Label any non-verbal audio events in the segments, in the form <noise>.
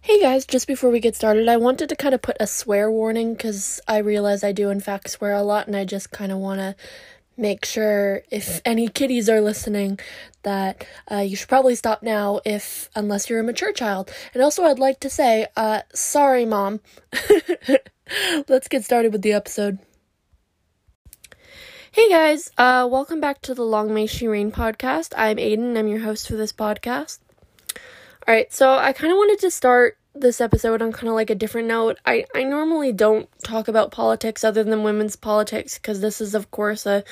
Hey guys, just before we get started, I wanted to kind of put a swear warning because I realize I do, in fact, swear a lot, and I just kind of want to make sure if any kiddies are listening that uh, you should probably stop now if unless you're a mature child. And also i'd like to say uh, sorry mom. <laughs> Let's get started with the episode. Hey guys uh, welcome back to the long may she reign podcast. I'm aiden i'm your host for this podcast all right so i kind of wanted to start this episode on kind of like a different note. I, I normally don't talk about politics other than women's politics because this is, of course, a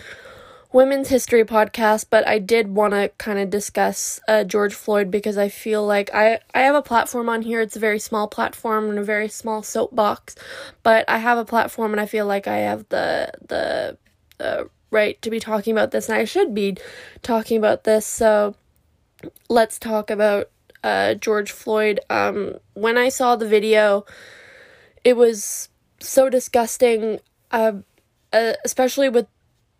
women's history podcast, but I did want to kind of discuss uh, George Floyd because I feel like I, I have a platform on here. It's a very small platform and a very small soapbox, but I have a platform and I feel like I have the, the, uh, right to be talking about this and I should be talking about this. So let's talk about uh, George Floyd. Um, when I saw the video, it was so disgusting, uh, uh, especially with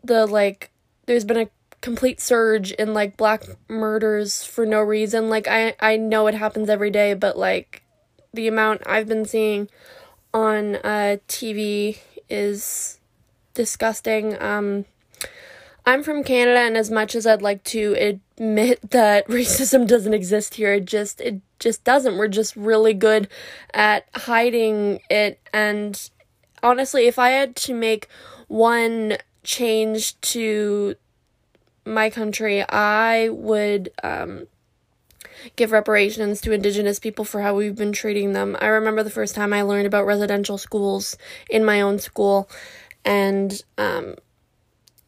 the like, there's been a complete surge in like black murders for no reason. Like, I, I know it happens every day, but like, the amount I've been seeing on uh, TV is disgusting. Um, I'm from Canada, and as much as I'd like to admit <laughs> that racism doesn't exist here, it just it just doesn't. We're just really good at hiding it. And honestly, if I had to make one change to my country, I would um, give reparations to Indigenous people for how we've been treating them. I remember the first time I learned about residential schools in my own school, and um,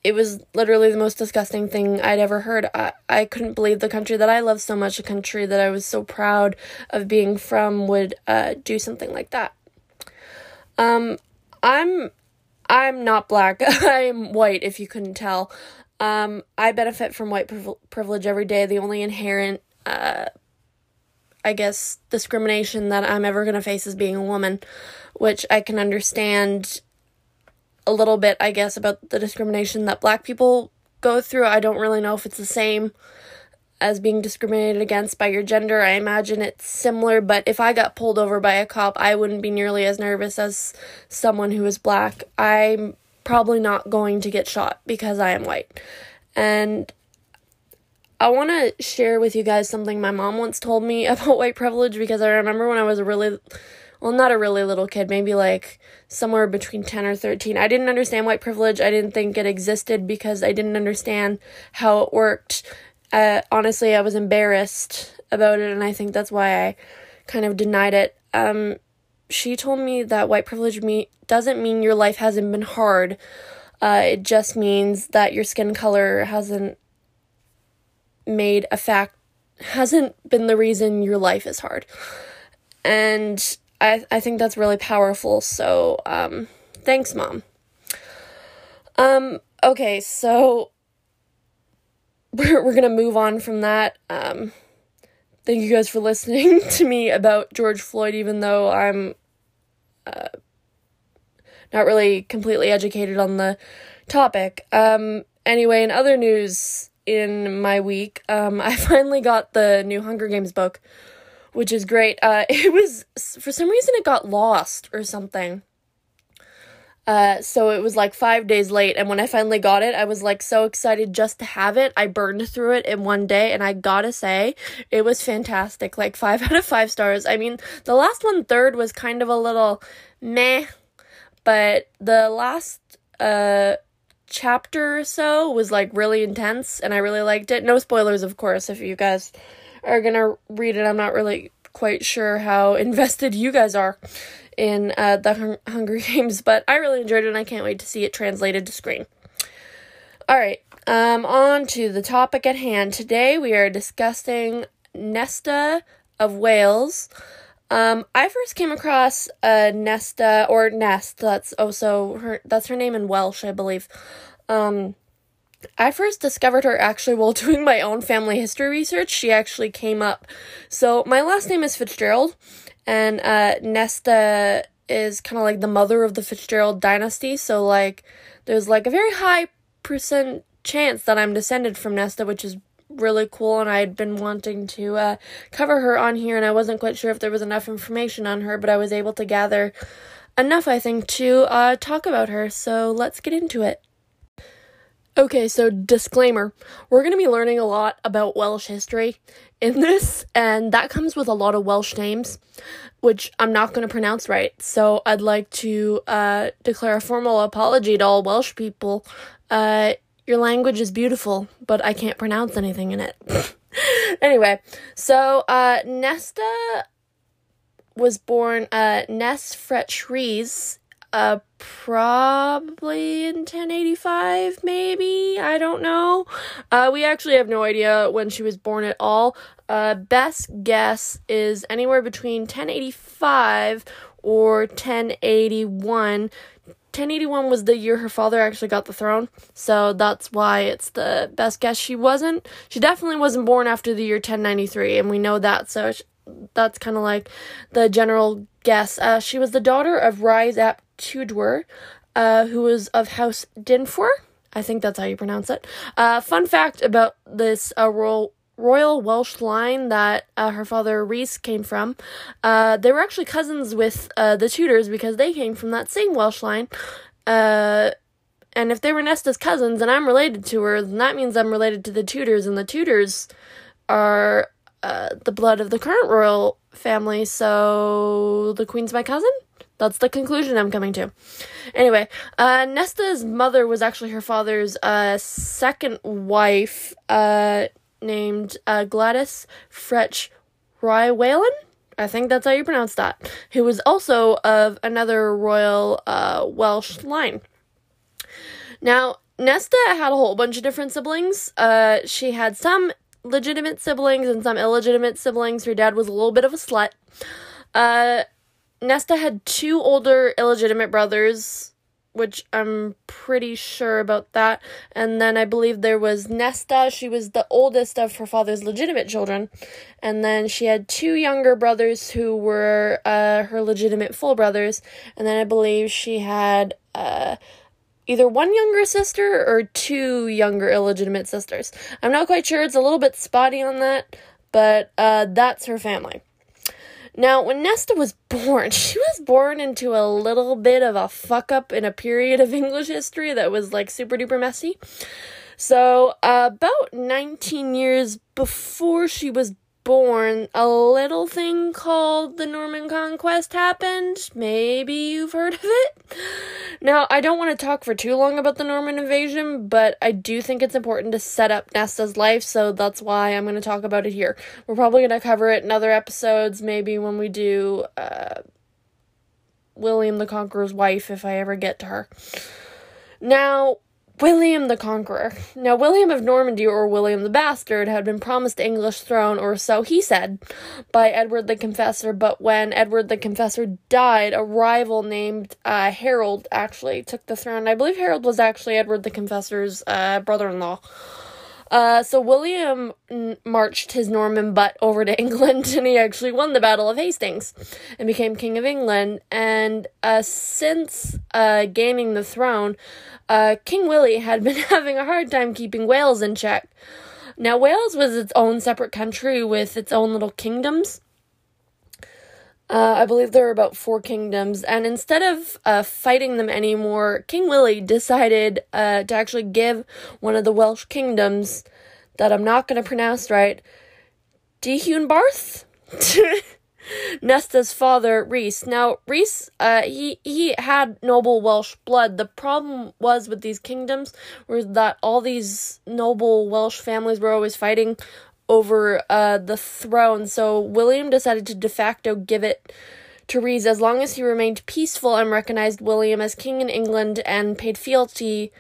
it was literally the most disgusting thing I'd ever heard. I, I couldn't believe the country that I love so much, a country that I was so proud of being from, would uh, do something like that. Um, I'm I'm not black. <laughs> I'm white. If you couldn't tell, um, I benefit from white privilege every day. The only inherent, uh, I guess, discrimination that I'm ever gonna face is being a woman, which I can understand a little bit, I guess, about the discrimination that black people go through. I don't really know if it's the same as being discriminated against by your gender. I imagine it's similar, but if I got pulled over by a cop, I wouldn't be nearly as nervous as someone who is black. I'm probably not going to get shot because I am white. And I want to share with you guys something my mom once told me <laughs> about white privilege because I remember when I was really well, not a really little kid, maybe like somewhere between 10 or 13. I didn't understand white privilege. I didn't think it existed because I didn't understand how it worked. Uh, honestly, I was embarrassed about it, and I think that's why I kind of denied it. Um, she told me that white privilege me- doesn't mean your life hasn't been hard. Uh, it just means that your skin color hasn't made a fact, hasn't been the reason your life is hard. And I I think that's really powerful. So um, thanks, mom. Um, okay, so we're <laughs> we're gonna move on from that. Um, thank you guys for listening <laughs> to me about George Floyd, even though I'm uh, not really completely educated on the topic. Um, anyway, in other news in my week, um, <laughs> I finally got the new Hunger Games book which is great. Uh, <laughs> it was for some reason it got lost or something. Uh, so it was like five days late, and when I finally got it, I was like so excited just to have it. I burned through it in one day, and I gotta say, it was fantastic. Like <laughs> five out of five stars. I mean, the last one third was kind of a little meh, but the last uh chapter or so was like really intense, and I really liked it. No spoilers, of course, if you guys are gonna read it. I'm not really quite sure how <laughs> invested you guys are in uh, the Hung- Hunger Games, but I really enjoyed it and I can't wait to see it translated to screen. All right, um, on to the topic at hand. Today we are discussing Nesta of Wales. Um, I first came across uh, Nesta or Nest. That's also her. That's her name in Welsh, I believe. Um, I first discovered her actually while <laughs> doing my own family history research. She actually came up. So, my last name is Fitzgerald, and uh, Nesta is kind of like the mother of the Fitzgerald dynasty. So, like, there's like a very high percent chance that I'm descended from Nesta, which is really cool, and I had been wanting to uh, cover her on here, and I wasn't quite sure if there was enough information on her, but I was able to gather enough, I think, to uh, talk about her. So let's get into it. Okay, so disclaimer we're going to be learning a lot about Welsh history in this, and that comes with a lot of Welsh names, which I'm not going to pronounce right. So I'd like to uh, declare a formal apology to all Welsh people. Uh, your language is beautiful, but I can't pronounce anything in it. <laughs> anyway, so uh, Nesta was born uh, Nes uh probably in 1085 maybe i don't know uh we actually have no idea when she was born at all uh best guess is anywhere between 1085 or 1081 1081 was the year her father actually got the throne, so that's why it's the best guess. She wasn't, she definitely wasn't born after the year 1093, and we know that, so that's kind of like the general guess. Uh, she was the daughter of Rhys ap Tudor, uh, who was of House Dinefwr. I think that's how you pronounce it. Uh, fun fact about this uh, royal royal Welsh line that uh, her father Rhys came from. Uh, they were actually cousins with uh, the Tudors because they came from that same Welsh line. Uh, and if they were Nesta's cousins and I'm related to her, then that means I'm related to the Tudors, and the Tudors are uh, the blood of the current royal family, so the queen's my cousin? That's the conclusion I'm coming to. Anyway, uh, Nesta's mother was actually her father's uh, second wife, uh, named uh, Gladys Fretch Rhiwallon. I think that's how you pronounce that. Who was also of another royal uh, Welsh line. Now, Nesta had a whole bunch of different siblings. Uh, she had some legitimate siblings and some illegitimate siblings. Her dad was a little bit of a slut. Nesta had two older illegitimate brothers, which I'm pretty sure about that. And then I believe there was Nesta. She was the oldest of her father's legitimate children. And then she had two younger brothers who were uh, her legitimate full brothers. And then I believe she had uh, either one younger sister or two younger illegitimate sisters. I'm not quite sure. It's a little bit spotty on that, but uh, that's her family. Now, when Nesta was born, <laughs> she was born into a little bit of a fuck up in a period of <laughs> English history that was like super duper messy. So, uh, about 19 years before she was born, a little thing called the Norman Conquest happened. Maybe you've heard of it. Now, I don't want to talk for too long about the Norman invasion, but I do think it's important to set up Nesta's life, so that's why I'm going to talk about it here. We're probably going to cover it in other episodes, maybe when we do uh, William the Conqueror's wife, if I ever get to her. Now, William the Conqueror. Now, William of Normandy, or William the Bastard, had been promised the English throne, or so he said, by Edward the Confessor, but when Edward the Confessor died, a rival named uh, Harold actually took the throne. I believe Harold was actually Edward the Confessor's uh, brother in law. Uh, so William marched his Norman butt over to <laughs> England, and he actually won the Battle of Hastings and became King of England. And uh, since uh, gaining the throne, uh, King Willie had <laughs> been having a hard time keeping Wales in check. Now, Wales was its own separate country with its own little kingdoms. Uh, I believe there were about four kingdoms, and instead of uh, fighting them anymore, King Willie decided uh, to actually give one of the Welsh kingdoms that I'm not going to pronounce right, Deheubarth, <laughs> Nesta's father, Rhys. Now, Rhys, uh, he, he had noble Welsh blood. The problem was with these kingdoms was that all these noble Welsh families were always fighting over uh, the throne, so William decided to de facto give it to Rhys as long as he remained peaceful and recognized William as king in England and paid fealty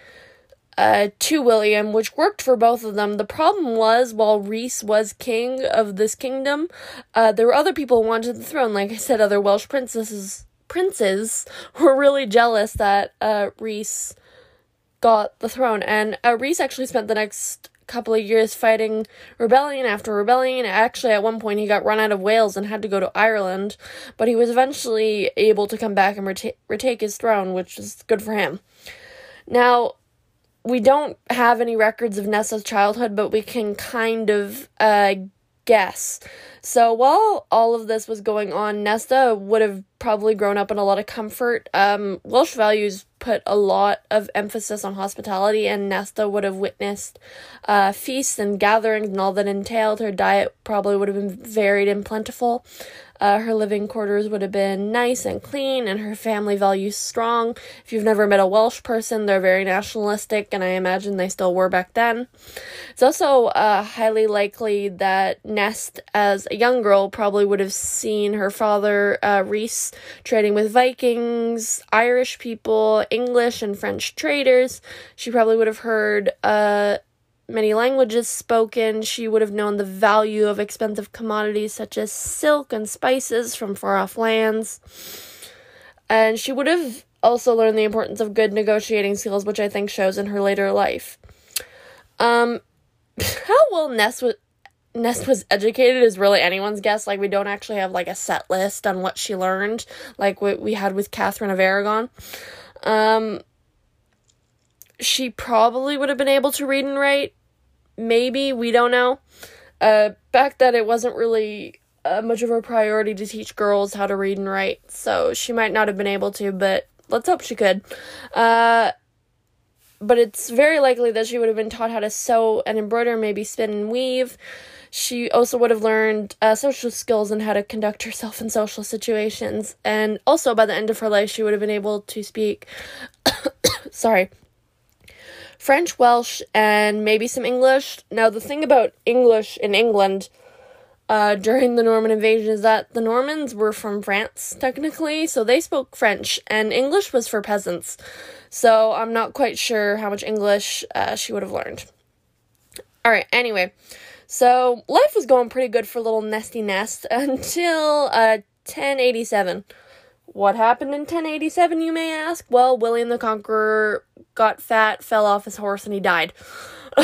uh, to William, which worked for both of them. The problem was, while Rhys was king of this kingdom, uh, there were other people who wanted the throne. Like I said, other Welsh princesses princes <laughs> were really jealous that uh, Rhys got the throne, and uh, Rhys actually spent the next couple of years fighting rebellion after rebellion. Actually, at one point, he got run out of Wales and had to go to Ireland, but he was eventually able to come back and reta- retake his throne, which is good for him. Now, we don't have any records of Nesta's childhood, but we can kind of uh, guess. So while all of this was going on, Nesta would have probably grown up in a lot of comfort. Um, Welsh values put a lot of emphasis on hospitality, and Nesta would have witnessed uh, feasts and gatherings and all that entailed. Her diet probably would have been varied and plentiful. Uh, her living quarters would have been nice and clean, and her family values strong. If you've never met a Welsh person, they're very nationalistic, and I imagine they still were back then. It's also uh, highly likely that Nest, as a young girl, probably would have seen her father, uh, Rhys, trading with Vikings, Irish people, English and French traders. She probably would have heard uh, many languages spoken, she would have known the value of expensive commodities such as silk and spices from far off lands. And she would have also learned the importance of good negotiating skills, which I think shows in her later life. Um, <laughs> how well Nest was. Nest was educated is really anyone's guess. Like, we don't actually have like a set list on what she learned, like what we had with Catherine of Aragon. Um, she probably would have been able to read and write, maybe we don't know. Uh back then it wasn't really uh, much of a priority to teach girls how to read and write so she might not have been able to but let's hope she could. Uh but it's very likely that she would have been taught how to sew and embroider maybe spin and weave. She also would have learned uh, social skills and how to conduct herself in social situations. And also by the end of her life she would have been able to speak <coughs> sorry French, Welsh, and maybe some English. Now, the thing about English in England uh, during the Norman invasion is that the Normans were from France, technically, so they spoke French, and English was for peasants. So I'm not quite sure how much English uh, she would have learned. Alright, anyway. So life was going pretty good for little Nesty Nest <laughs> until uh, 1087. What happened in 1087, you may ask? Well, William the Conqueror got fat, fell off his horse, and he died. <laughs>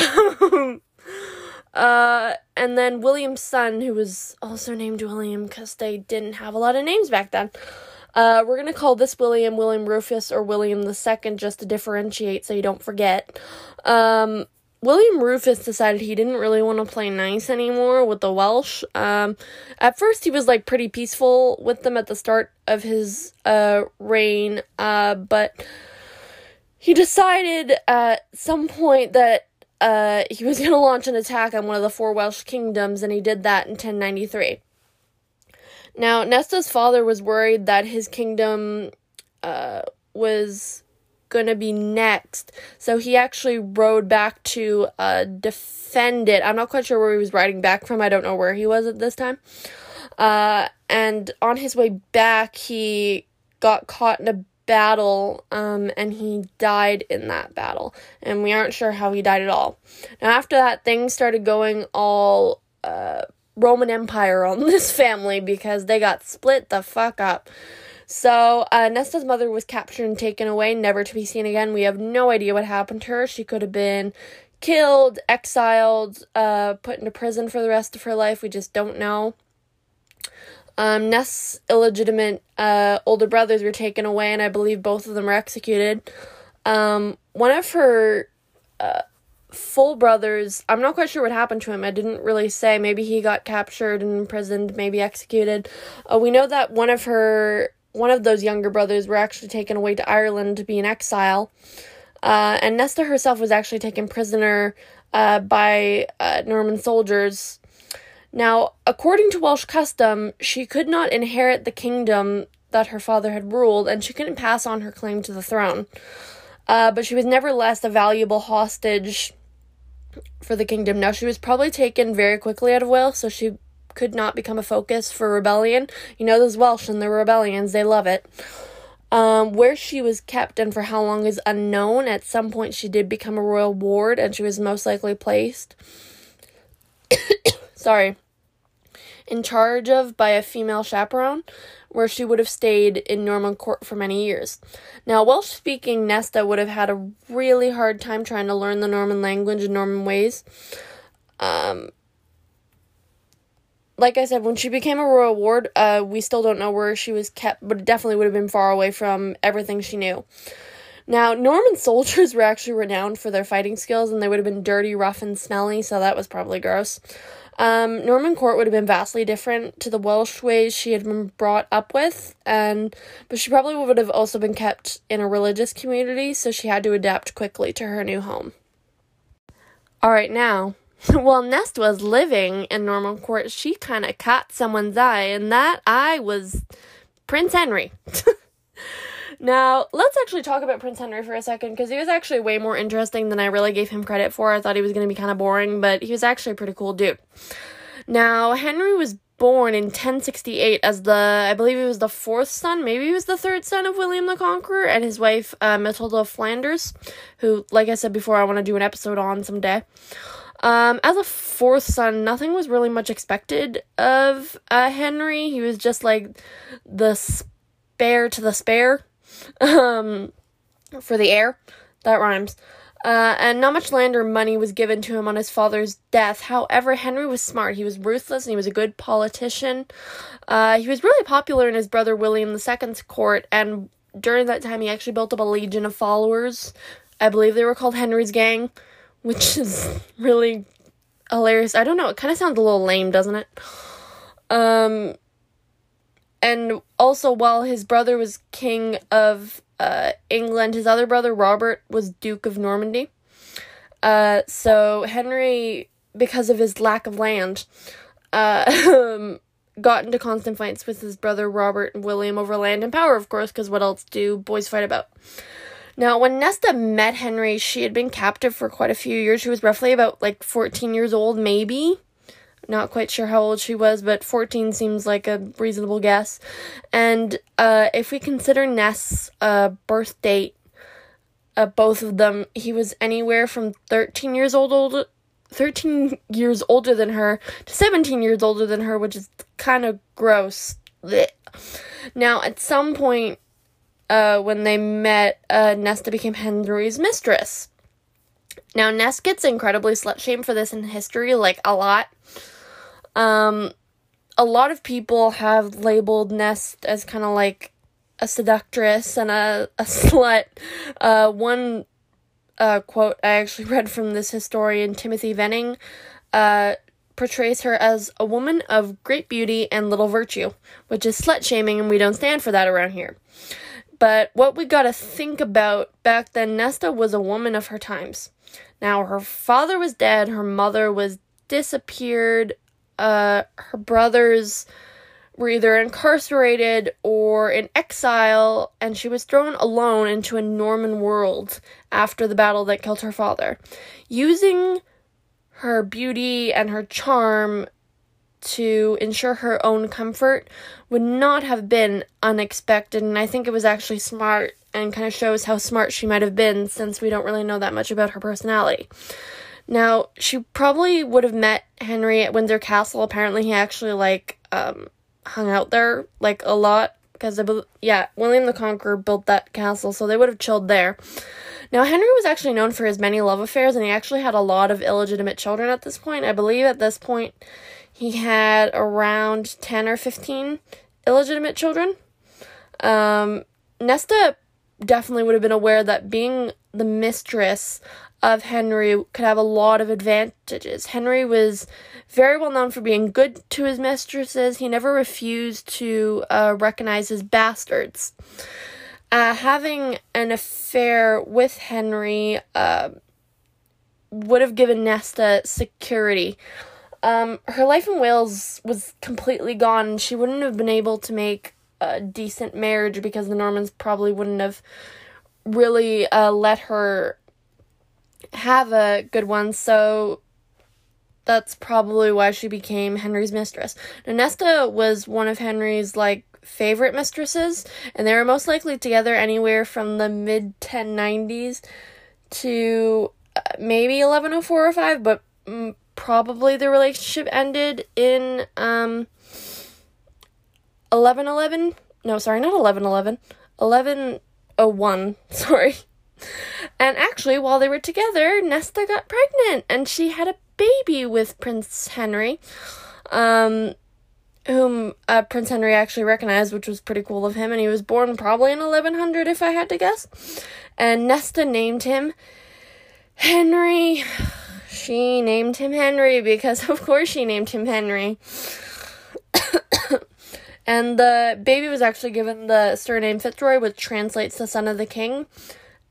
uh, and then William's son, who was also named William because they didn't have a lot of names back then. Uh, we're gonna call this William William Rufus or William the Second just to differentiate so you don't forget. Um, William Rufus decided he didn't really want to play nice anymore with the Welsh. Um, at first, he was like pretty peaceful with them at the start of his uh, reign, uh, but he decided at some point that uh, he was going to launch an attack on one of the four Welsh kingdoms, and he did that in 1093. Now, Nesta's father was worried that his kingdom uh, was going to be next. So he actually rode back to uh, defend it. I'm not quite sure where he was riding back from. I don't know where he was at this time. Uh, and on his way back, he got caught in a battle um, and he died in that battle. And we aren't sure how he died at all. Now, after that, things started going all. Uh, Roman Empire on <laughs> this family because they got split the fuck up. So, uh, Nesta's mother was captured and taken away, never to be seen again. We have no idea what happened to her. She could have been killed, exiled, uh, put into prison for the rest of her life. We just don't know. Um, Nest's illegitimate uh, older brothers were taken away, and I believe both of them were executed. Um, one of her uh, full brothers, I'm not quite sure what happened to him. I didn't really say. Maybe he got captured and imprisoned, maybe executed. Uh, we know that one of her one of those younger brothers were actually taken away to Ireland to be in exile. Uh, and Nesta herself was actually taken prisoner uh, by uh, Norman soldiers. Now, according to Welsh custom, she could not inherit the kingdom that her father had ruled, and she couldn't pass on her claim to the throne. Uh, but she was nevertheless a valuable hostage for the kingdom. Now, she was probably taken very quickly out of Wales, so she could not become a focus for rebellion. You know, those Welsh and the rebellions, they love it. Um, where she was kept and for how long is unknown. At some point, she did become a royal ward and she was most likely placed. <coughs> Sorry. In charge of by a female chaperone, where she would have stayed in Norman court for many years. Now, Welsh speaking Nesta would have had a really hard time trying to learn the Norman language and Norman ways. Um, like I said, when she became a royal ward, uh, we still don't know where she was kept, but it definitely would have been far away from everything she knew. Now, Norman soldiers were actually renowned for their fighting skills and they would have been dirty, rough, and smelly, so that was probably gross. Um, Norman court would have been vastly different to the Welsh ways she had been brought up with, and but she probably would have also been kept in a religious community, so she had to adapt quickly to her new home. All right, now, <laughs> while Nest was living in Norman court, she kind of caught someone's eye, and that eye was Prince Henry. <laughs> Now, let's actually talk about Prince Henry for a second because he was actually way more interesting than I really gave him credit for. I thought he was going to be kind of boring, but he was actually a pretty cool dude. Now, Henry was born in 1068 as the, I believe he was the fourth son, maybe he was the third son of William the Conqueror and his wife, uh, Matilda of Flanders, who, like I said before, I want to do an episode on someday. Um, as a fourth son, nothing was really much expected of uh, Henry. He was just like the spare to the spare <laughs> um, for the heir. That rhymes. Uh, and not much land or money was given to him on his father's death. However, Henry was smart. He was ruthless and he was a good politician. Uh, he was really popular in his brother William II's court, and during that time, he actually built up a legion of followers. I believe they were called Henry's Gang, which is really hilarious. I don't know, it kind of sounds a little lame, doesn't it? Um, and also while his brother was king of uh, England, his other brother Robert was Duke of Normandy. Uh, so Henry, because of his lack of land, uh, <laughs> got into constant fights with his brother Robert and William over land and power, of course, because what else do boys fight about? Now, when Nesta met Henry, she had been captive for quite a few years. She was roughly about like 14 years old, maybe. Not quite sure how old she was, but 14 seems like a reasonable guess. And uh, if we consider Nest's uh, birth date, uh, both of them, he was anywhere from 13 years old, old 13 years older than her to 17 years older than her, which is kind of gross. Blech. Now, at some point, uh, when they met, uh, Nesta became Henry's mistress. Now, Nest gets incredibly slut shamed for this in history, like a lot. Um, a lot of people have labeled Nest as kind of like a seductress and a, a <laughs> slut. Uh, one uh, quote I actually <laughs> read from this historian, Timothy Venning, uh, portrays her as a woman of great beauty and little virtue, which is slut shaming, and we don't stand for that around here. But what we gotta think about back then, Nesta was a woman of her times. Now, her father was dead, her mother was disappeared, uh, her brothers were either incarcerated or in exile, and she was thrown alone into a Norman world after the battle that killed her father. Using her beauty and her charm to ensure her own comfort would not have been unexpected, and I think it was actually smart and kind of shows how smart she might have been since we don't really know that much about her personality. Now, she probably would have met Henry at Windsor Castle. Apparently, he actually like um hung out there like a lot because yeah, William the Conqueror built that castle, so they would have chilled there. Now, Henry was actually known for his many love affairs, and he actually had a lot of illegitimate children at this point. I believe at this point he had around 10 or 15 illegitimate children. Um, Nesta definitely would have been aware that being the mistress of Henry could have a lot of advantages. Henry was very well known for being good to his mistresses. He never refused to uh, recognize his bastards. Uh, having an affair with Henry uh, would have given Nesta security. Um, her life in Wales was completely gone, she wouldn't have been able to make a decent marriage because the Normans probably wouldn't have really uh, let her have a good one, so that's probably why she became Henry's mistress. Now, Nesta was one of Henry's like favorite mistresses, and they were most likely together anywhere from the mid 1090s to uh, maybe 1104 or 5, but mm, probably the relationship ended in um 1111. No, sorry, not 1111. 1101. <laughs> Sorry. And actually, while they were together, Nesta got pregnant and she had a baby with Prince Henry. Um, whom uh, Prince Henry actually recognized, which was pretty cool of him. And he was born probably in 1100, if I had to guess. And Nesta named him Henry. She named him Henry because, of course, she named him Henry. and the baby was actually given the surname Fitzroy, which translates to son of the king.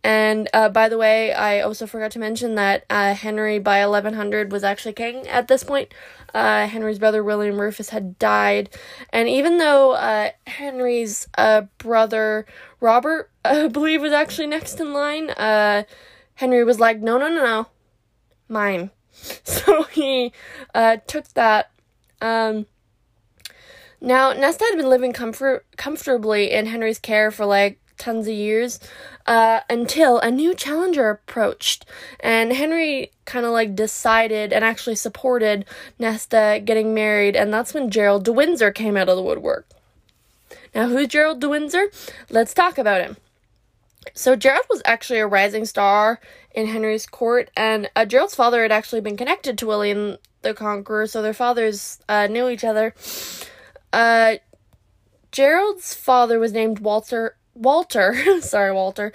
And uh, by the way, I also forgot to mention that uh, Henry by 1100 was actually king at this point. Uh, Henry's brother William Rufus had died. And even though uh, Henry's uh, brother Robert, <laughs> I believe, was actually next in line, uh, Henry was like, no, no, no, no, mine. <laughs> So he uh, took that. Um, now, Nesta had been living comfort comfortably in Henry's care for like tons of years uh, until a new challenger approached. And Henry kind of like decided and actually supported Nesta getting married, and that's when Gerald de Windsor came out of the woodwork. Now, who's Gerald de Windsor? Let's talk about him. So, Gerald was actually a rising star in Henry's court, and uh, Gerald's father had actually been connected to William the Conqueror, so their fathers uh, knew each other. Uh, Gerald's father was named Walter Walter, <laughs> sorry, Walter,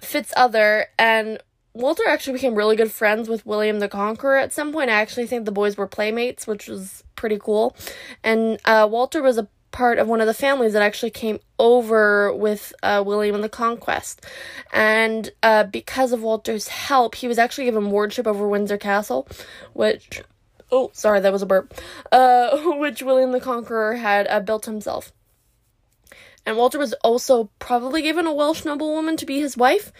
Fitzother, and Walter actually became really good friends with William the Conqueror at some point. I actually think the boys were playmates, which was pretty cool. And uh, Walter was a part of one of the families that actually came over with uh, William in the conquest. And uh, because of Walter's help, he was actually given wardship over Windsor Castle, which. Oh, sorry, that was a burp. Uh, <laughs> which William the Conqueror had uh, built himself. And Walter was also probably given a Welsh noblewoman to be his wife,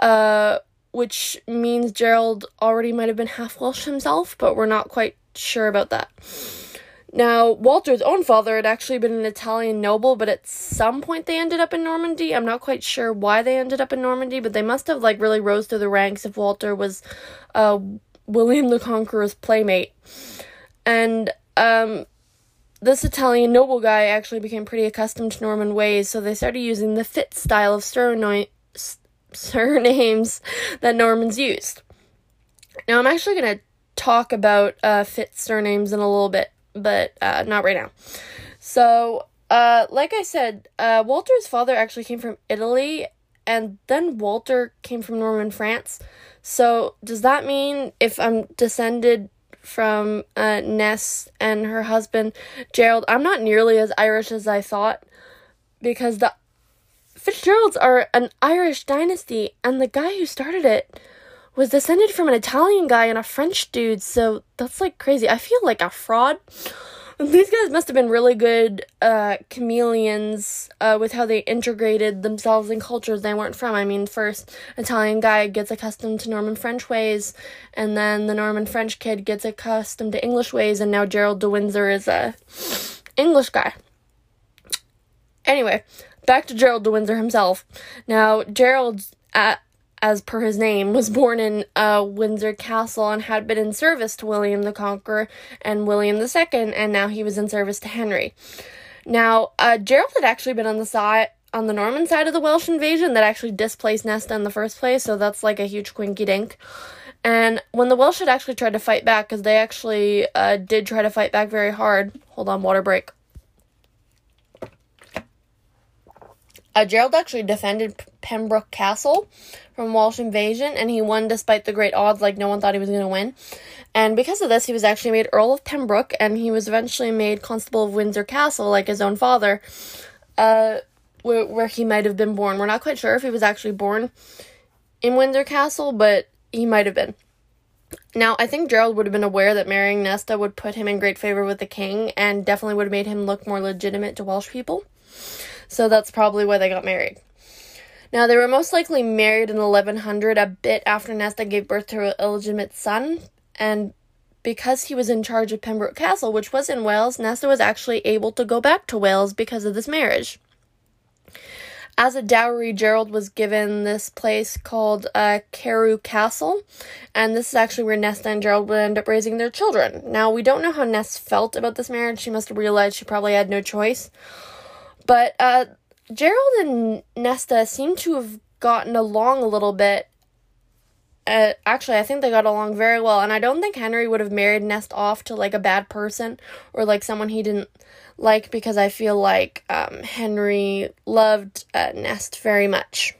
uh, which means Gerald already might have been half Welsh himself, but we're not quite sure about that. Now, Walter's own father had actually been an Italian noble, but at some point they ended up in Normandy. I'm not quite sure why they ended up in Normandy, but they must have like really rose through the ranks if Walter was uh, William the Conqueror's playmate. And um, this Italian noble guy actually became pretty accustomed to Norman ways, so they started using the Fitz style of surnames that Normans used. Now, I'm actually going to talk about uh, Fitz surnames in a little bit, but uh, not right now. So, uh, like I said, uh, Walter's father actually came from Italy, and then Walter came from Norman France. So, does that mean if I'm descended from uh, Ness and her husband Gerald. I'm not nearly as Irish as I thought because the Fitzgeralds are an Irish dynasty, and the guy who started it was descended from an Italian guy and a French dude. So that's like crazy. I feel like a fraud. These guys must have been really good uh, chameleons uh, with how they integrated themselves in cultures they weren't from. I mean, first Italian guy gets accustomed to Norman French ways, and then the Norman French kid gets accustomed to English ways, and now Gerald de Windsor is a English guy. Anyway, back to Gerald de Windsor himself. Now, Gerald's at as per his name, was born in uh, Windsor Castle and had been in service to William the Conqueror and William II, and now he was in service to Henry. Now, uh, Gerald had actually been on the side on the Norman side of the Welsh invasion that actually displaced Nesta in the first place, so that's like a huge quinky dink. And when the Welsh had actually tried to fight back, because they actually uh, did try to fight back very hard. Hold on, water break. Uh, Gerald actually defended Pembroke Castle from Welsh invasion, and he won despite the great odds, like no one thought he was going to win. And because of this, he was actually made Earl of Pembroke, and he was eventually made Constable of Windsor Castle, like his own father, uh, where, where he might have been born. We're not quite sure if he was actually born in Windsor Castle, but he might have been. Now, I think Gerald would have been aware that marrying Nesta would put him in great favor with the king and definitely would have made him look more legitimate to Welsh people. So that's probably why they got married. Now, they were most likely married in 1100, a bit after Nesta gave birth to an illegitimate son, and because he was in charge of Pembroke Castle, which was in Wales, Nesta was actually able to go back to Wales because of this marriage. As a dowry, Gerald was given this place called uh, Carew Castle, and this is actually where Nesta and Gerald would end up raising their children. Now, we don't know how Ness felt about this marriage. She must have realized she probably had no choice. But uh, Gerald and Nesta seem to have gotten along a little bit uh, actually, I think they got along very well, and I don't think Henry would have married Nest off to like a bad person or like someone he didn't like because I feel like um, Henry loved uh, Nest very much.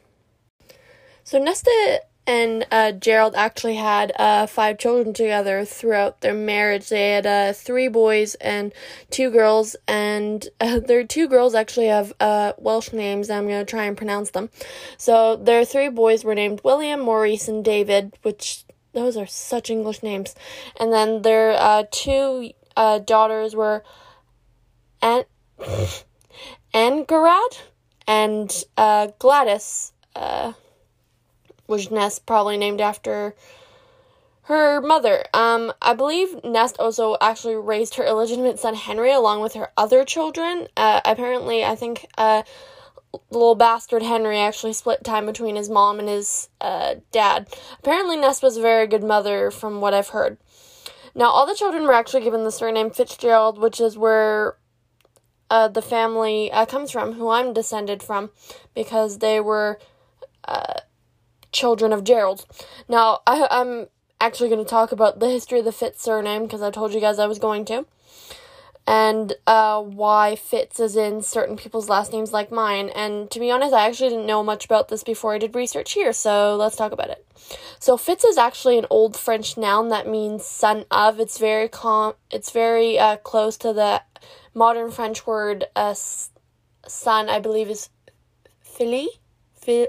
So Nesta and uh, Gerald actually had uh, five children together throughout their marriage. They had uh, three boys and two girls, and uh, <laughs> their two girls actually have uh, Welsh names. I'm going to try and pronounce them. So their three boys were named William, Maurice, and David, which those are such English names. And then their uh, two daughters were An- <laughs> Angharad and Gladys which Nest probably named after her mother. Um, I believe Nest also actually raised her illegitimate son Henry along with her other children. Uh, apparently, I think uh, little bastard Henry actually split time between his mom and his uh, dad. Apparently, Nest was a very good mother, from what I've heard. Now, all the children were actually given the surname Fitzgerald, which is where uh, the family uh, comes from, who I'm descended from, because they were uh, children of Gerald. Now, I, I'm actually going to talk about the history of the Fitz surname because I told you guys I was going to. And uh, why Fitz is in certain people's last names like mine. And to be honest, I actually didn't know much about this before I did research here, so let's talk about it. So Fitz is actually an old French noun that means son of. It's very com- it's very uh, close to the modern French word uh, son, I believe is fili, fili,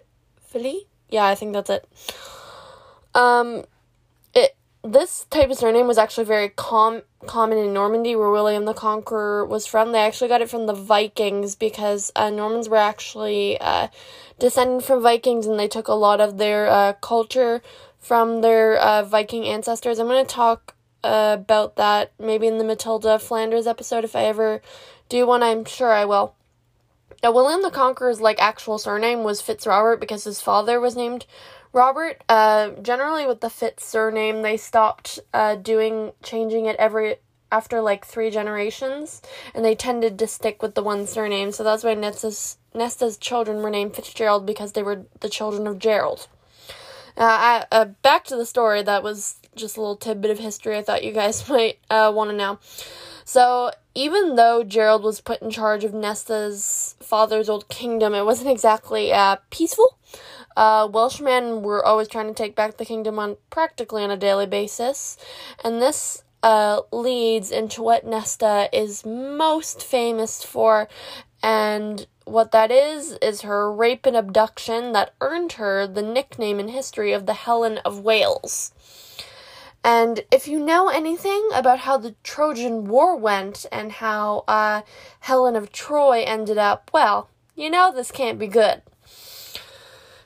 yeah, I think that's it. Um, it this type of surname was actually very com- common in Normandy, where William the Conqueror was from. They actually got it from the Vikings because uh, Normans were actually uh, descended from Vikings, and they took a lot of their uh, culture from their uh, Viking ancestors. I'm going to talk uh, about that maybe in the Matilda Flanders episode if I ever do one. I'm sure I will. Now, William the Conqueror's like actual surname was Fitzrobert because his father was named Robert. Uh, generally, with the Fitz surname, they stopped uh, doing changing it every after like three generations, and they tended to stick with the one surname. So that's why Nesta's Nesta's children were named Fitzgerald because they were the children of Gerald. Uh, I, uh, back to the story. That was just a little tidbit of history I thought you guys <laughs> might uh, want to know. So, even though Gerald was put in charge of Nesta's father's old kingdom, it wasn't exactly uh, peaceful. Uh, Welshmen were always trying to take back the kingdom on practically on a daily basis, and this uh, leads into what Nesta is most famous for, and what that is is her rape and abduction that earned her the nickname in history of the Helen of Wales. And if you know anything about how the Trojan War went and how uh, Helen of Troy ended up, well, you know this can't be good.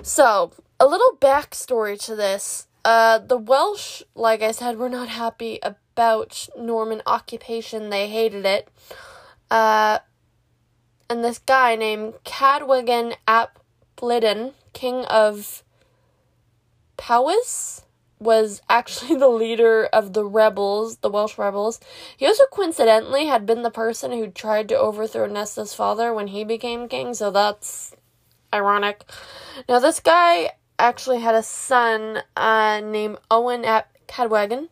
So, a little backstory to this. Uh, the Welsh, like I said, were not happy about Norman occupation. They hated it. Uh, and this guy named Cadwgan ap Bleddyn, king of Powys, was actually <laughs> the leader of the rebels, the Welsh rebels. He also coincidentally had been the person who tried to overthrow Nesta's father when he became king, so that's ironic. Now, this guy actually had a son uh, named Owen ap Cadwgan.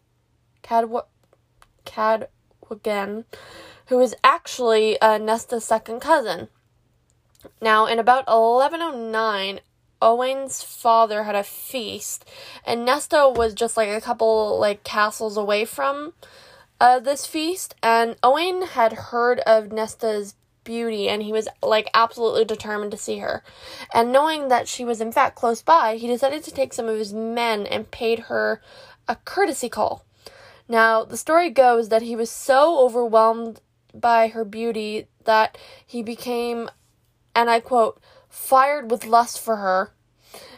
Cadwa- who was actually uh, Nesta's second cousin. Now, in about 1109, Owen's father had a feast, and Nesta was just like a couple like castles away from uh, this feast, and Owen had heard of Nesta's beauty and he was like absolutely determined to see her. And knowing that she was in fact close by, he decided to take some of his men and paid her a courtesy call. Now, the story goes that he was so overwhelmed by her beauty that he became, and I quote, fired with lust for her,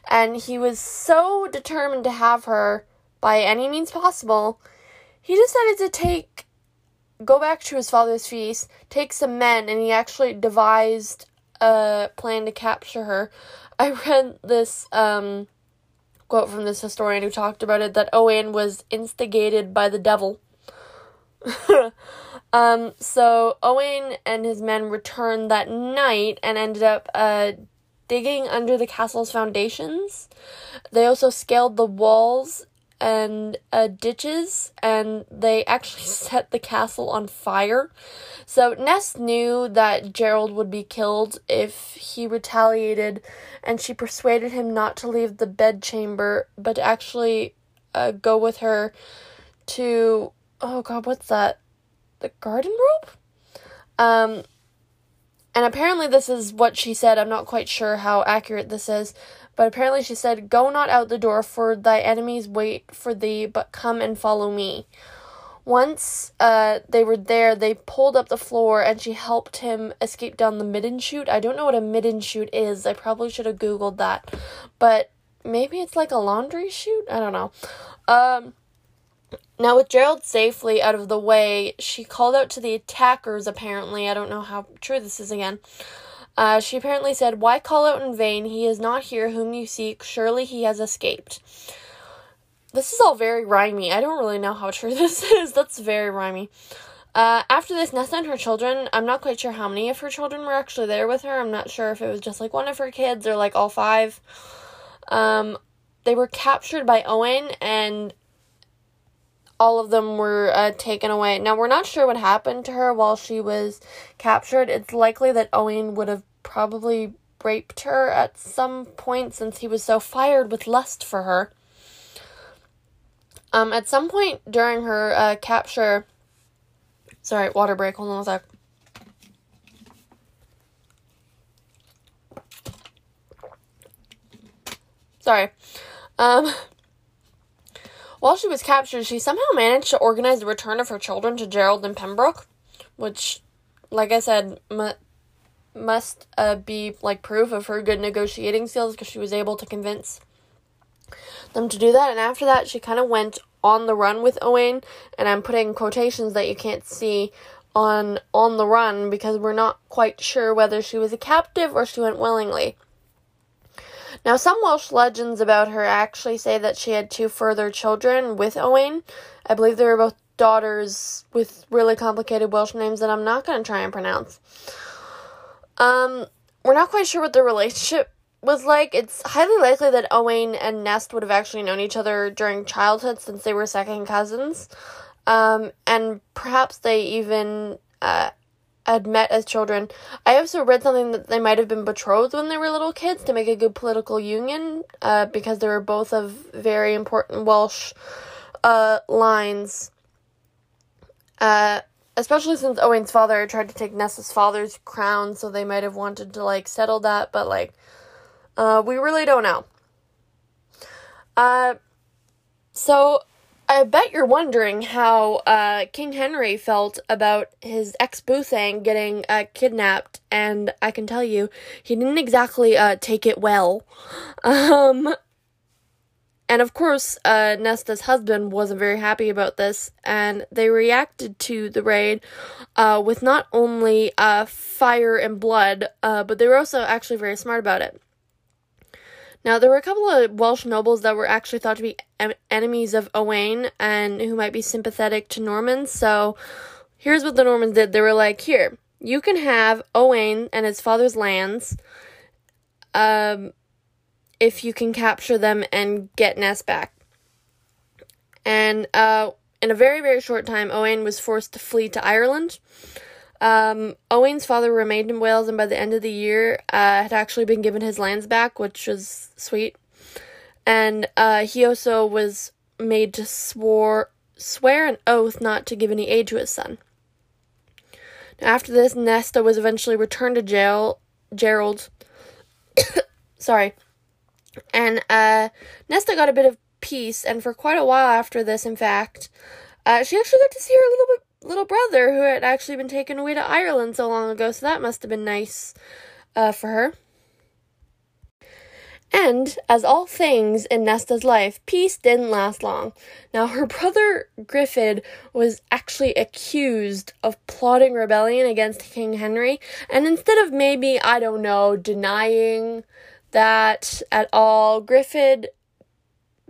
and he was so determined to have her by any means possible, he decided to take go back to his father's feast, take some men, and he actually devised a plan to capture her. I read this um, quote from this historian who talked about it that Owen was instigated by the devil. <laughs> um, so Owen and his men returned that night and ended up uh, digging under the castle's foundations. They also scaled the walls and uh, ditches, and they <laughs> actually set the castle on fire. So Nest knew that Gerald would be killed if he retaliated, and she persuaded him not to leave the bedchamber, but to actually uh, go with her to oh god, what's that? The garderobe? Um, and apparently this is what she said. I'm not quite sure how accurate this is, but apparently she said, "Go not out the door, for thy enemies wait for thee, but come and follow me." Once uh, they were there, they pulled up the floor and she helped him escape down the midden chute. I don't know what a midden chute is. I probably should have Googled that. But maybe it's like a laundry chute? I don't know. Um, now, with Gerald safely out of the way, she called out to the attackers, apparently. I don't know how true this is again. Uh, she apparently said, Why call out in vain? He is not here whom you seek. Surely he has escaped. This is all very rhymy. I don't really know how true <laughs> this is. That's very rhymy. Uh, after this, Nesta and her children, I'm not quite sure how many of her children were actually there with her. I'm not sure if it was just like one of her kids or like all five. Um, they were captured by Owen and all of them were uh, taken away. Now, we're not sure what happened to her while she was captured. It's likely that Owen would have probably raped her at some point since he was so fired with lust for her. Um, at some point during her uh, capture, sorry, water break. Hold on a sec. Sorry. Um, while she was captured, she somehow managed to organize the return of her children to Gerald and Pembroke, which, like I said, mu- must uh, be like proof of her good negotiating skills because she was able to convince them to do that. And after that, she kind of went on the run with Owain, and I'm putting quotations that you can't see on on the run because we're not quite sure whether she was a captive or she went willingly. Now, some Welsh legends about her actually say that she had two further children with Owain. I believe they were both daughters with really complicated Welsh names that I'm not going to try and pronounce. Um, we're not quite sure what their relationship was like. It's highly likely that Owain and Nest would have actually known each other during childhood since they were second cousins. Um, and perhaps they even uh, had met as children. I also read something that they might have been betrothed when they were little kids to make a good political union uh, because they were both of very important Welsh uh, lines. Uh, especially since Owain's father tried to take Nesta's father's crown, so they might have wanted to like settle that, but like uh, we really don't know. Uh, so I bet you're wondering how uh, King Henry felt about his ex Buthang getting uh, kidnapped, and I can tell you, he didn't exactly uh, take it well. Um, and of course, uh, Nesta's husband wasn't very happy about this, and they reacted to the raid uh, with not only uh, fire and blood, but they were also actually very smart about it. Now, there were a couple of Welsh nobles that were actually thought to be em- enemies of Owain and who might be sympathetic to Normans, so here's what the Normans did. They were like, here, you can have Owain and his father's lands. Um, if you can capture them and get Ness back. And uh, in a very, very short time, Owain was forced to flee to Ireland. Um, Owain's father remained in Wales, and by the end of the year, uh, had actually been given his lands back, which was sweet. And uh, he also was made to swore, swear an oath not to give any aid to his son. After this, Nesta was eventually returned to jail. Gerald, <coughs> sorry, and uh, Nesta got a bit of peace, and for quite a while after this, in fact, uh, she actually got to see her a little bit, little brother who had actually been taken away to Ireland so long ago. So that must have been nice uh, for her. And, as all things in Nesta's life, peace didn't last long. Now, her brother Griffith was actually accused of plotting rebellion against King Henry, and instead of maybe, I don't know, denying that at all. Griffith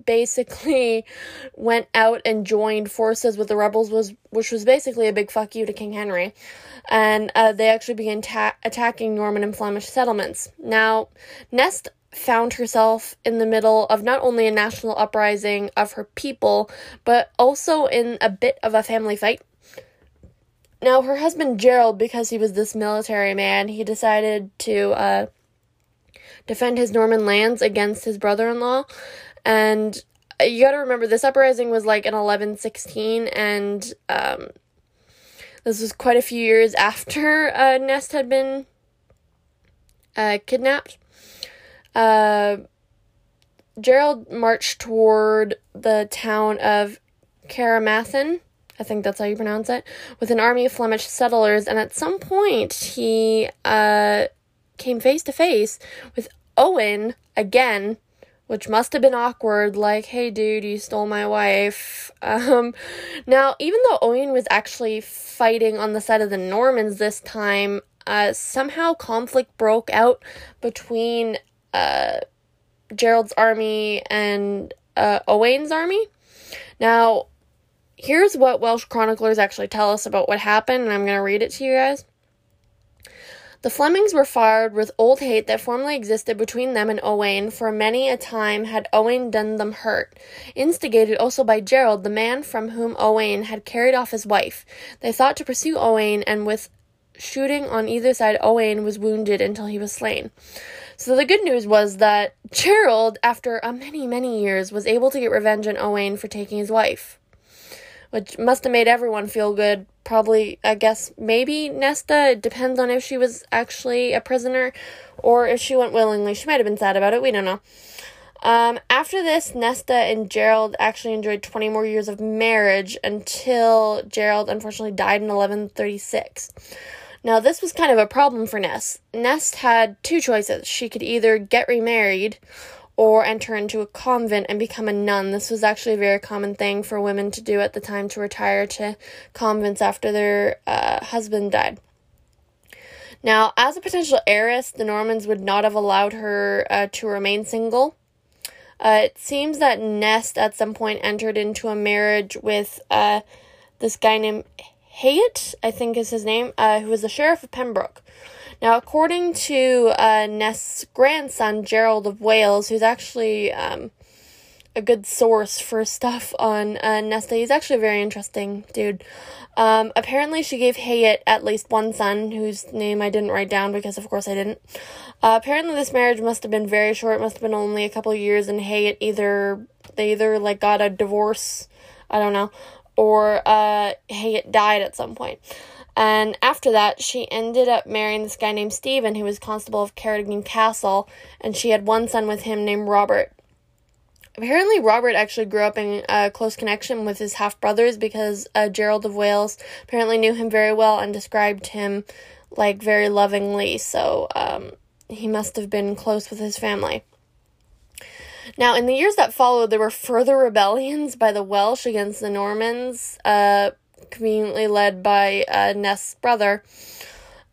basically went out and joined forces with the rebels was which was basically a big fuck you to King Henry. And uh, they actually began ta- attacking Norman and Flemish settlements. Now, Nest found herself in the middle of not only a national uprising of her people, but also in a bit of a family fight. Now, her husband Gerald, because he was this military man, he decided to uh, defend his Norman lands against his brother in law. And you gotta remember, this uprising was like in 1116, and um, this was quite a few years after uh, Nest had been uh, kidnapped. Uh, Gerald marched toward the town of Caermarthen I think that's how you pronounce it, with an army of Flemish settlers, and at some point he uh, came face to face with Owen again, which must have been awkward. Like, hey, dude, you stole my wife. <laughs> Um, now, even though Owen was actually fighting on the side of the Normans this time, uh, somehow conflict broke out between uh, Gerald's army and uh, Owain's army. Now, here's what Welsh chroniclers actually tell us about what happened, and I'm going to read it to you guys. The Flemings were fired with old hate that formerly existed between them and Owain, for many a time had Owain done them hurt. Instigated also by Gerald, the man from whom Owain had carried off his wife, they thought to pursue Owain, and with shooting on either side, Owain was wounded until he was slain. So the good news was that Gerald, after a many, many years, was able to get revenge on Owain for taking his wife which must have made everyone feel good. Probably, I guess, maybe Nesta. Depends on if she was actually a prisoner or if she went willingly. She might have been sad about it. We don't know. Um, after this, Nesta and Gerald actually enjoyed 20 more years of marriage until Gerald unfortunately died in 1136. Now, this was kind of a problem for Nest. Nest had two choices. She could either get remarried or enter into a convent and become a nun. This was actually a very common thing for women to do at the time to retire to convents after their uh, husband died. Now, as a potential heiress, the Normans would not have allowed her uh, to remain single. Uh, it seems that Nest at some point entered into a marriage with uh, this guy named Hayat, I think is his name, uh, who was the sheriff of Pembroke. Now, according to uh, Nest's grandson, Gerald of Wales, who's actually um, a good source for stuff on uh, Nesta, he's actually a very interesting dude. Um, apparently, she gave Hayat at least one son, whose name I didn't write down because, of course, I didn't. Uh, apparently, this marriage must have been very short. Must have been only a couple years, and Hayat either they either like got a divorce, I don't know, or uh, Hayat died at some point. And after that, she ended up marrying this guy named Stephen, who was constable of Cardigan Castle, and she had one son with him named Robert. Apparently, Robert actually grew up in a close connection with his half brothers because uh, Gerald of Wales apparently knew him very well and described him like very lovingly. So um, he must have been close with his family. Now, in the years that followed, there were further rebellions by the Welsh against the Normans. Uh, conveniently led by uh, Nest's brother.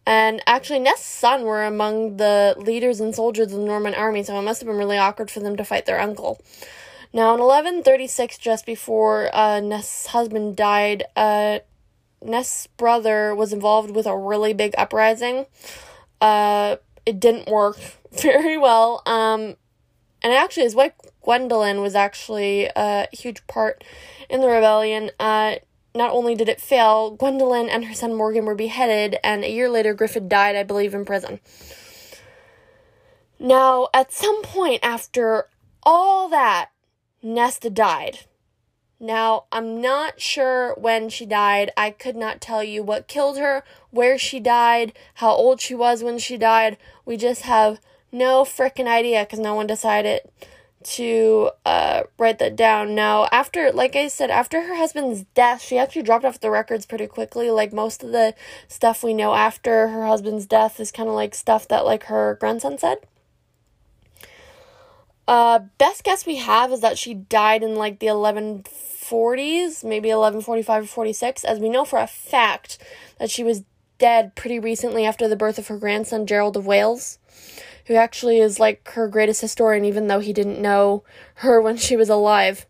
And actually, Nest's son were among the leaders and soldiers of the Norman army, so it must have been really awkward for them to fight their uncle. Now, in 1136, just before uh, Nest's husband died, uh, Nest's brother was involved with a really big uprising. Uh, it didn't work <laughs> very well. Um, and actually, his wife Gwendolyn was actually a huge part in the rebellion. Uh, not only did it fail, Gwendolyn and her son Morgan were beheaded, and a year later, Griffith died, I believe, in prison. Now, at some point after all that, Nesta died. Now, I'm not sure when she died. I could not tell you what killed her, where she died, how old she was when she died. We just have no freaking idea because no one decided to uh, write that down. Now, after, like I said, after her husband's death, she actually dropped off the records pretty quickly. Like most of the stuff we know after her husband's death is kind of like stuff that like her grandson said. Uh, best guess we have is that she died in like the 1140s, maybe 1145 or 46, as we know for a fact that she was dead pretty recently after the birth of her grandson, Gerald of Wales who actually is like her greatest historian, even though he didn't know her when she was alive.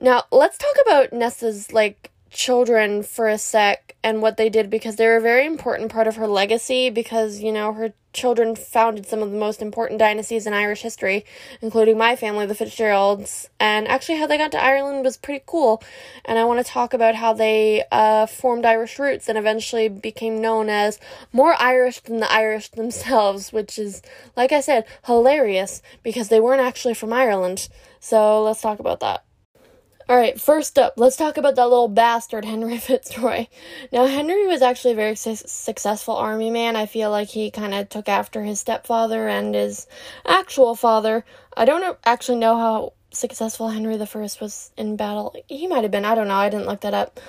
Now, let's talk about Nessa's like children for a sec and what they did because they're a very important part of her legacy because, you know, her children founded some of the most important dynasties in Irish history, including my family, the Fitzgeralds. And actually, how they got to Ireland was pretty cool. And I want to talk about how they uh, formed Irish roots and eventually became known as more Irish than the Irish themselves, which is, like I said, hilarious because they weren't actually from Ireland. So let's talk about that. Alright, first up, let's talk about that little bastard, Henry <laughs> Fitzroy. Now, Henry was actually a very su- successful army man. I feel like he kind of took after his stepfather and his actual father. I don't actually know how successful Henry I was in battle. He might have been, I don't know, I didn't look that up.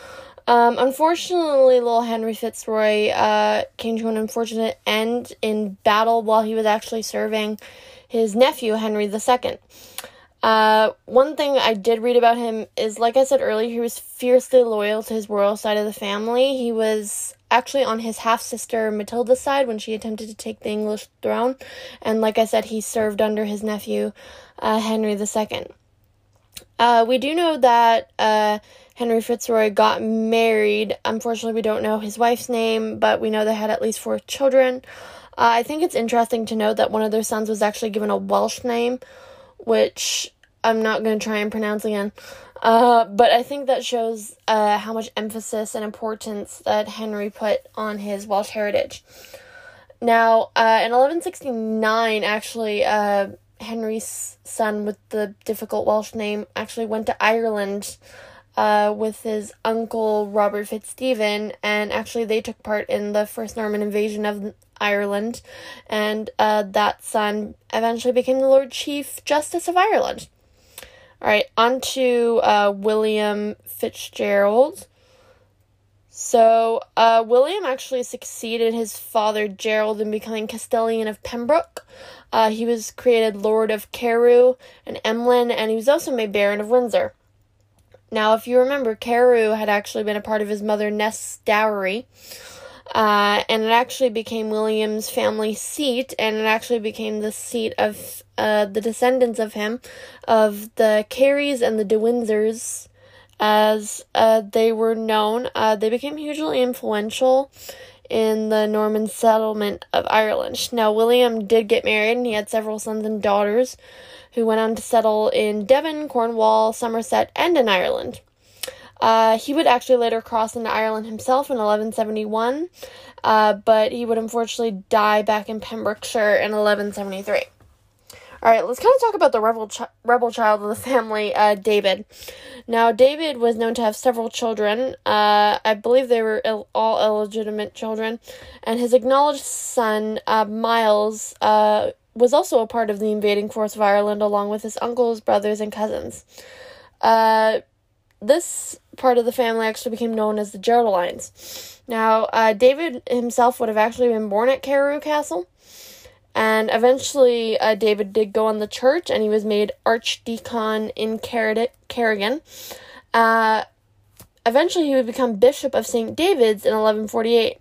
Um, unfortunately, little Henry Fitzroy uh, came to an unfortunate end in battle while he was actually serving his nephew, Henry II. Uh, one thing I did read about him is, like I said earlier, he was fiercely loyal to his royal side of the family. He was actually on his half sister Matilda's side when she attempted to take the English throne, and like I said, he served under his nephew uh, Henry II. Uh, we do know that uh, Henry Fitzroy got married. Unfortunately, we don't know his wife's name, but we know they had at least four children. Uh, I think it's interesting to note that one of their sons was actually given a Welsh name which I'm not going to try and pronounce again. Uh, but I think that shows uh, how much emphasis and importance that Henry put on his Welsh heritage. Now, uh, in 1169, actually, uh, Henry's son with the difficult Welsh name actually went to Ireland uh, with his uncle Robert Fitzstephen, and actually they took part in the first Norman invasion of Ireland, and uh, that son eventually became the Lord Chief Justice of Ireland. All right, on to uh, William Fitzgerald. So, uh, William actually succeeded his father Gerald in becoming Castellan of Pembroke. Uh, he was created Lord of Carew and Emlyn, and he was also made Baron of Windsor. Now, if you remember, Carew had actually been a part of his mother Nest's dowry. Uh, and it actually became William's family seat, and it actually became the seat of uh, the descendants of him, of the Careys and the De Windsors, as uh, they were known. Uh, they became hugely influential in the Norman settlement of Ireland. Now, William did get married, and he had several sons and daughters who went on to settle in Devon, Cornwall, Somerset, and in Ireland. Uh, he would actually later cross into Ireland himself in 1171, uh, but he would unfortunately die back in Pembrokeshire in 1173. All right, let's kind of talk about the rebel chi- rebel child of the family, uh, David. Now, David was known to have several children. Uh, I believe they were Ill- all illegitimate children, and his acknowledged son, uh, Miles, uh, was also a part of the invading force of Ireland, along with his uncles, brothers, and cousins. Uh, this part of the family actually became known as the Geraldines. Now, uh, David himself would have actually been born at Carew Castle, and eventually uh, David did go on the church, and he was made archdeacon in Car- Cardigan. Eventually, he would become bishop of St. David's in 1148.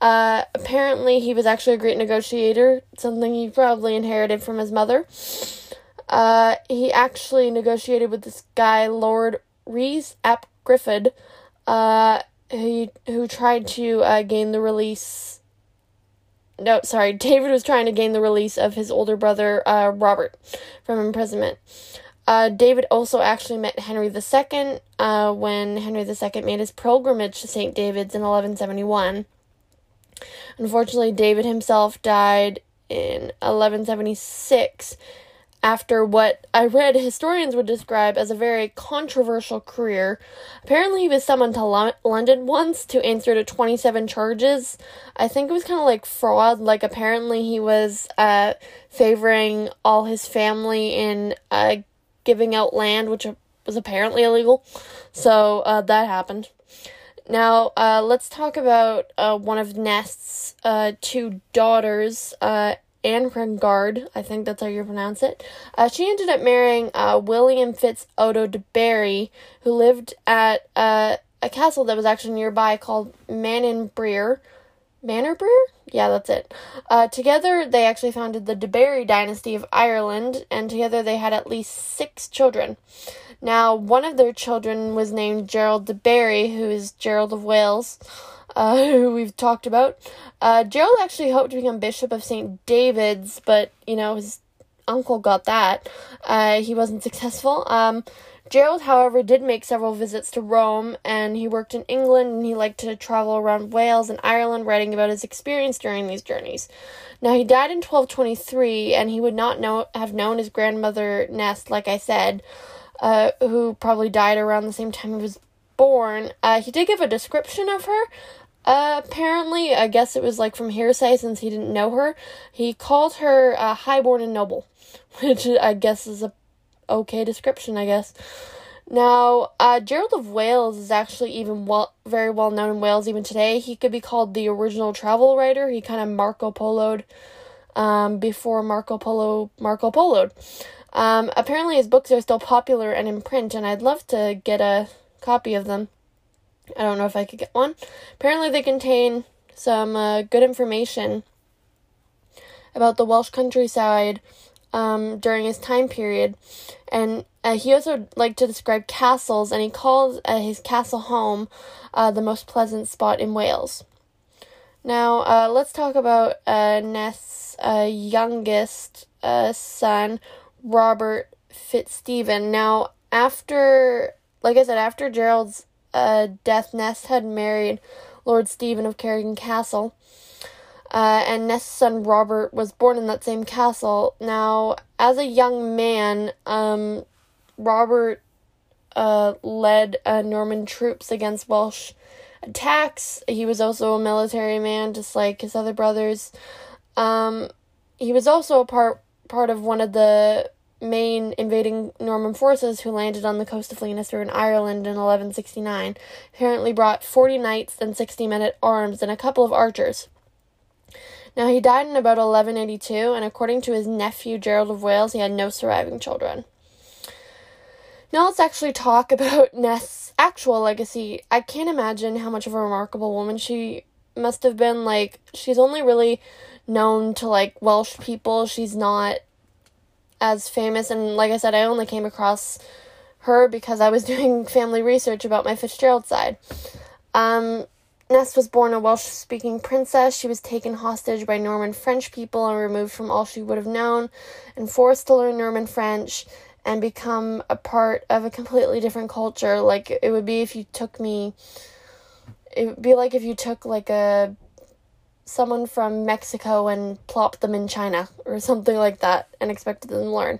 Uh, apparently, he was actually a great negotiator, something he probably inherited from his mother. Uh, he actually negotiated with this guy, Lord Rhys ap Griffith, uh, who, who tried to uh, gain the release. No, sorry, <laughs> David was trying to gain the release of his older brother, uh, Robert, from imprisonment. Uh, David also actually met Henry II uh, when Henry II made his pilgrimage to St. David's in 1171. Unfortunately, David himself died in 1176 after what I read historians would describe as a very controversial career. Apparently, he was summoned to Lo- London once to answer to 27 charges. I think it was kind of like fraud. Like, apparently, he was uh, favoring all his family in uh, giving out land, which was apparently illegal. So, uh, that happened. Now, uh, let's talk about uh, one of Nest's uh, two daughters, uh, Angharad, I think that's how you pronounce it. Uh, she ended up marrying uh, William Fitz Odo de Barry, who lived at uh, a castle that was actually nearby called Manonbrere. Manor Breer? Yeah, that's it. Uh, together, they actually founded the De Barry dynasty of Ireland, and together they had at least six children. Now, one of their children was named Gerald de Barry, who is Gerald of Wales, <laughs> uh, who we've talked about. Uh, Gerald actually hoped to become Bishop of St. David's, but, you know, his uncle got that. Uh, he wasn't successful. Um, Gerald, however, did make several visits to Rome, and he worked in England, and he liked to travel around Wales and Ireland, writing about his experience during these journeys. Now, he died in 1223, and he would not know have known his grandmother Nest, like I said, uh, who probably died around the same time he was born. Uh, he did give a description of her. Uh, apparently, I guess it was like from hearsay since he didn't know her. He called her uh, highborn and noble, <laughs> which I guess is a okay description, I guess. Now, uh, Gerald of Wales is actually even well, very well known in Wales even today. He could be called the original travel writer. He kind of Marco Poloed um, before Marco Polo Marco Poloed. Um, apparently, his books are still popular and in print, and I'd love to get a copy of them. I don't know if I could get one. Apparently, they contain some uh, good information about the Welsh countryside um, during his time period. And uh, he also liked to describe castles, and he called uh, his castle home uh, the most pleasant spot in Wales. Now, uh, let's talk about uh, Nest's uh, youngest son, Robert Fitzstephen. Now, after, like I said, after Gerald's death, Nest had married Lord Stephen of Cardigan Castle uh, and Nest's son Robert was born in that same castle. Now, as a young man, um, Robert uh, led uh, Norman troops against Welsh attacks. He was also a military man, just like his other brothers. Um, he was also a part part of one of the main invading Norman forces who landed on the coast of Leinster in Ireland in 1169. Apparently brought 40 knights and 60 men at arms and a couple of archers. Now, he died in about 1182, and according to his nephew Gerald of Wales, he had no surviving children. Now, let's actually talk <laughs> about Nest's actual legacy. I can't imagine how much of a remarkable woman she must have been. Like, she's only really known to, like, Welsh people. She's not as famous, and like I said, I only came across her because I was <laughs> doing family research about my Fitzgerald side. Um, Nest was born a Welsh speaking princess. She was taken hostage by Norman French people and removed from all she would have known and forced to learn Norman French and become a part of a completely different culture. Like it would be if you took me it would be like if you took like a someone from Mexico and plopped them in China or something like that and expected them to learn.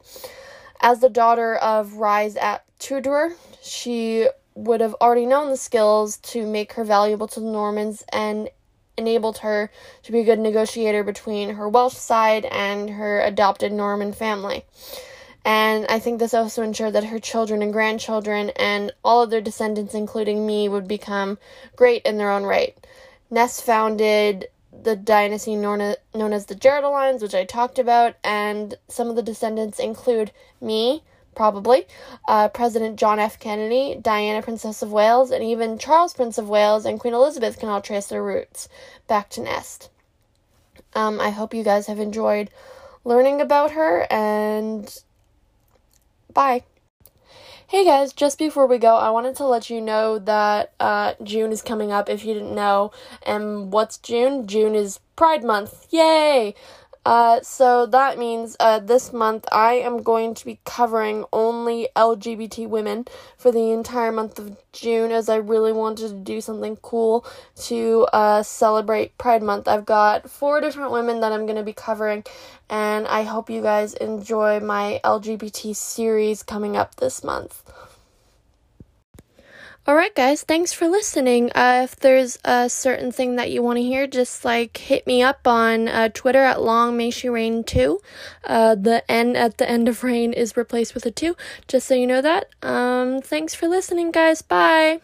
As the daughter of Rhys ap Tewdwr, she would have already known the skills to make her valuable to the Normans and enabled her to be a good negotiator between her Welsh side and her adopted Norman family. And I think this also ensured that her children and grandchildren and all of their descendants, including me, would become great in their own right. Ness founded the dynasty known as the Geraldines, which I talked about, and some of the descendants include me, probably, uh, President John F. Kennedy, Diana, Princess of Wales, and even Charles, Prince of Wales, and Queen Elizabeth can all trace their roots back to Nest. Um, I hope you guys have enjoyed learning about her, and bye. Hey guys, just before we go, I wanted to let you know that uh, June is coming up if you didn't know. And what's June? June is Pride Month. Yay! Uh, so that means uh, this month I am going to be covering only LGBT women for the entire month of June as I really wanted to do something cool to uh, celebrate Pride Month. I've got four different women that I'm going to be covering, and I hope you guys enjoy my LGBT series coming up this month. Alright, guys, thanks for listening. Uh, if there's a certain thing that you want to hear, just like hit me up on uh, Twitter at Long May She Reign 2. Uh, the N at the end of reign is replaced with a 2, just so you know that. Um, thanks for listening, guys. Bye.